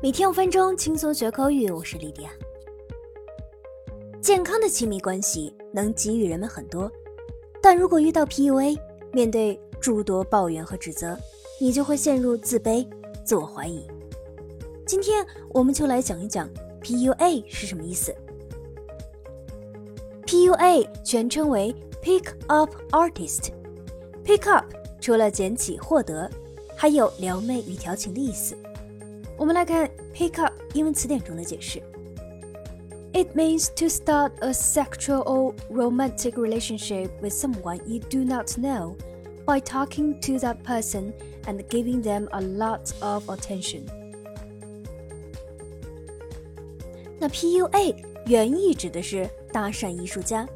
每天五分钟轻松学口语，我是莉迪亚。健康的亲密关系能给予人们很多，但如果遇到 PUA，面对诸多抱怨和指责，你就会陷入自卑、自我怀疑。今天我们就来讲一讲 PUA 是什么意思。PUA 全称为 Pick Up Artist。Pick up 除了捡起、获得，还有撩妹与调情的意思。我们来看 pick up 英文词典中的解释。It means to start a sexual or romantic relationship with someone you do not know by talking to that person and giving them a lot of attention. 那 PUA 原意指的是搭讪艺术家，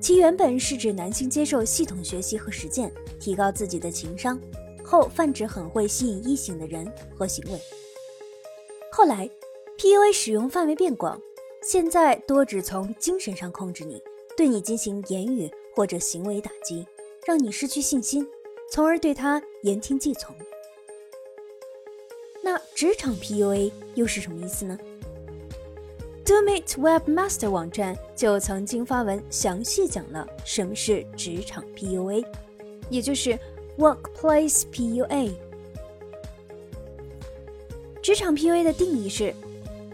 其原本是指男性接受系统学习和实践，提高自己的情商，后泛指很会吸引异性的人和行为。 后来，PUA 使用范围变广，现在多指从精神上控制你，对你进行言语或者行为打击，让你失去信心，从而对他言听计从。那职场 PUA 又是什么意思呢？Domeet Webmaster 网站就曾经发文详细讲了什么是职场 PUA，也就是 Workplace PUA。职场 PUA 的定义是：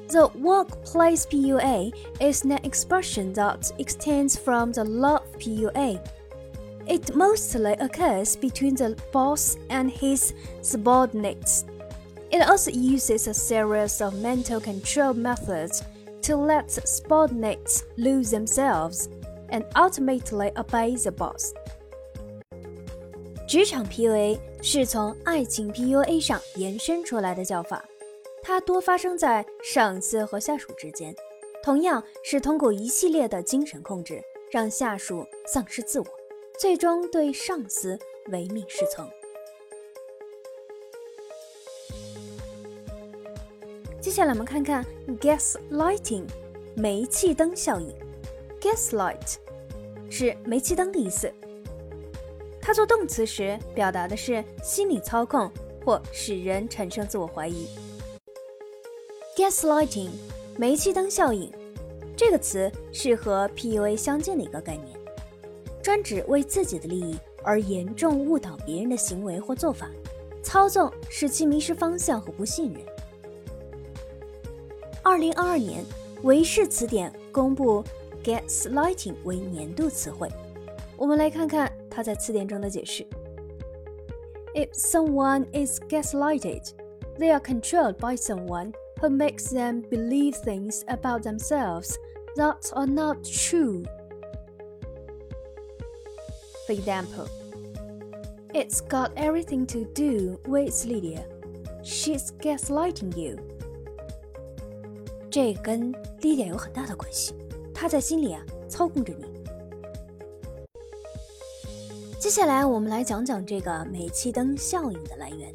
The workplace PUA is an expression that extends from the love PUA. It mostly occurs between the boss and his subordinates. It also uses a series of mental control methods to let subordinates lose themselves and ultimately obey the boss. 职场 PUA 是从爱情 PUA 上延伸出来的叫法。 它多发生在上司和下属之间，同样是通过一系列的精神控制，让下属丧失自我，最终对上司唯命是从。接下来我们看看 gaslighting，煤气灯效应。gaslight 是煤气灯的意思，它做动词时表达的是心理操控或使人产生自我怀疑。Gaslighting，煤气灯效应，这个词是和 PUA 相近的一个概念，专指为自己的利益而严重误导别人的行为或做法，操纵使其迷失方向和不信任。二零二二年，维氏词典公布 Gaslighting 为年度词汇，我们来看看它在词典中的解释：If someone is gaslighted, they are controlled by someone. who makes them believe things about themselves that are not true. For example, it's got everything to do with Lydia. She's gaslighting you. 这跟 Lydia 有很大的关系，她在心里啊操控着你。接下来我们来讲讲这个煤气灯效应的来源。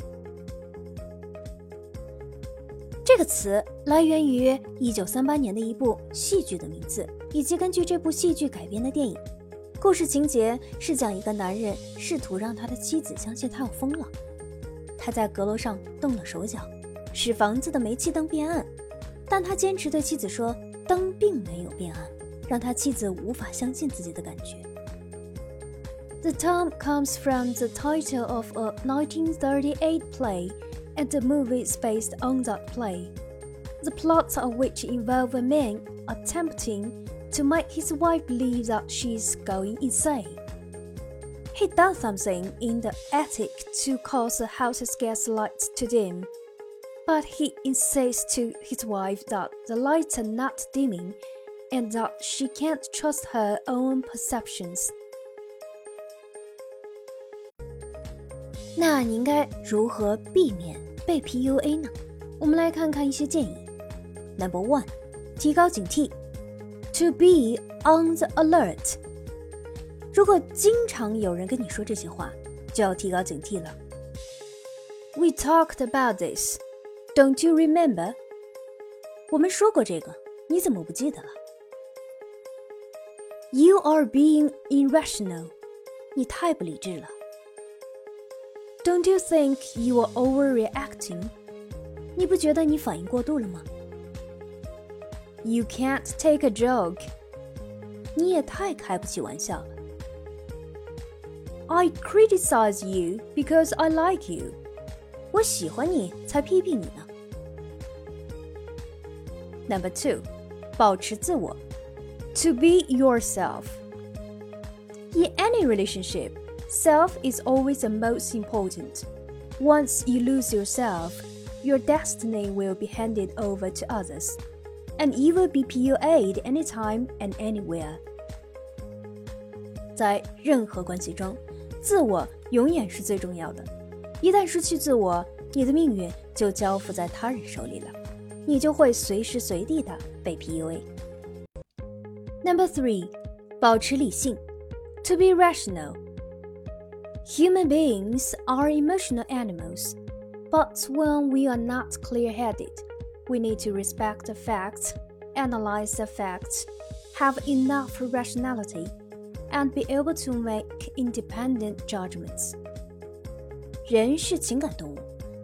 这个词来源于一九三八年的一部戏剧的名字，以及根据这部戏剧改编的电影。故事情节是讲一个男人试图让他的妻子相信他要疯了，他在阁楼上动了手脚，使房子的煤气灯变暗，但他坚持对妻子说灯并没有变暗，让他妻子无法相信自己的感觉。The term comes from the title of a 1938 play. and the movie is based on that play. The plot of which involve a man attempting to make his wife believe that she's going insane. He does something in the attic to cause the house's gas lights to dim, but he insists to his wife that the lights are not dimming and that she can't trust her own perceptions. 那你应该如何避免 被 PUA 呢？我们来看看一些建议。Number one，提高警惕，to be on the alert。如果经常有人跟你说这些话，就要提高警惕了。We talked about this. Don't you remember？我们说过这个，你怎么不记得了？You are being irrational. 你太不理智了。 don't you think you are overreacting? 你不觉得你反应过度了吗？You can't take a joke。你也太开不起玩笑了。I criticize you because I like you。我喜欢你才批评你呢。Number two，保持自我，to be yourself。In any relationship, self is always the most important. Once you lose yourself, your destiny will be handed over to others, and you will be PUA'd anytime and anywhere. 在任何关系中，自我永远是最重要的。一旦失去自我，你的命运就交付在他人手里了，你就会随时随地的被 PUA。Number three，保持理性，to be rational。 Human beings are emotional animals, but when we are not clear headed, we need to respect the facts, analyze the facts, have enough rationality, and be able to make independent judgments. 人是情感动物，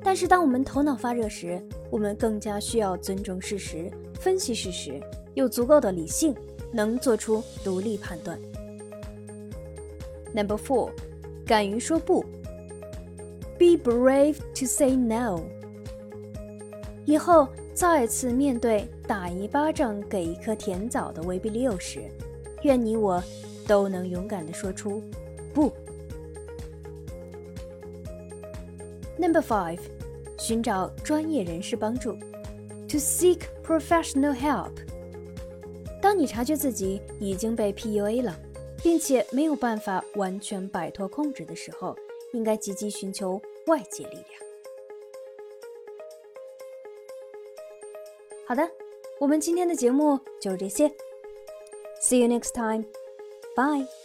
但是当我们头脑发热时，我们更加需要尊重事实、分析事实，有足够的理性，能做出独立判断。Number four. 敢于说不，Be brave to say no。以后再次面对打一巴掌给一颗甜枣的威逼利诱时，愿你我都能勇敢地说出不。Number five，寻找专业人士帮助，To seek professional help。当你察觉自己已经被 PUA 了。并且没有办法完全摆脱控制的时候，应该积极寻求外界力量。好的，我们今天的节目就是这些。See you next time. Bye.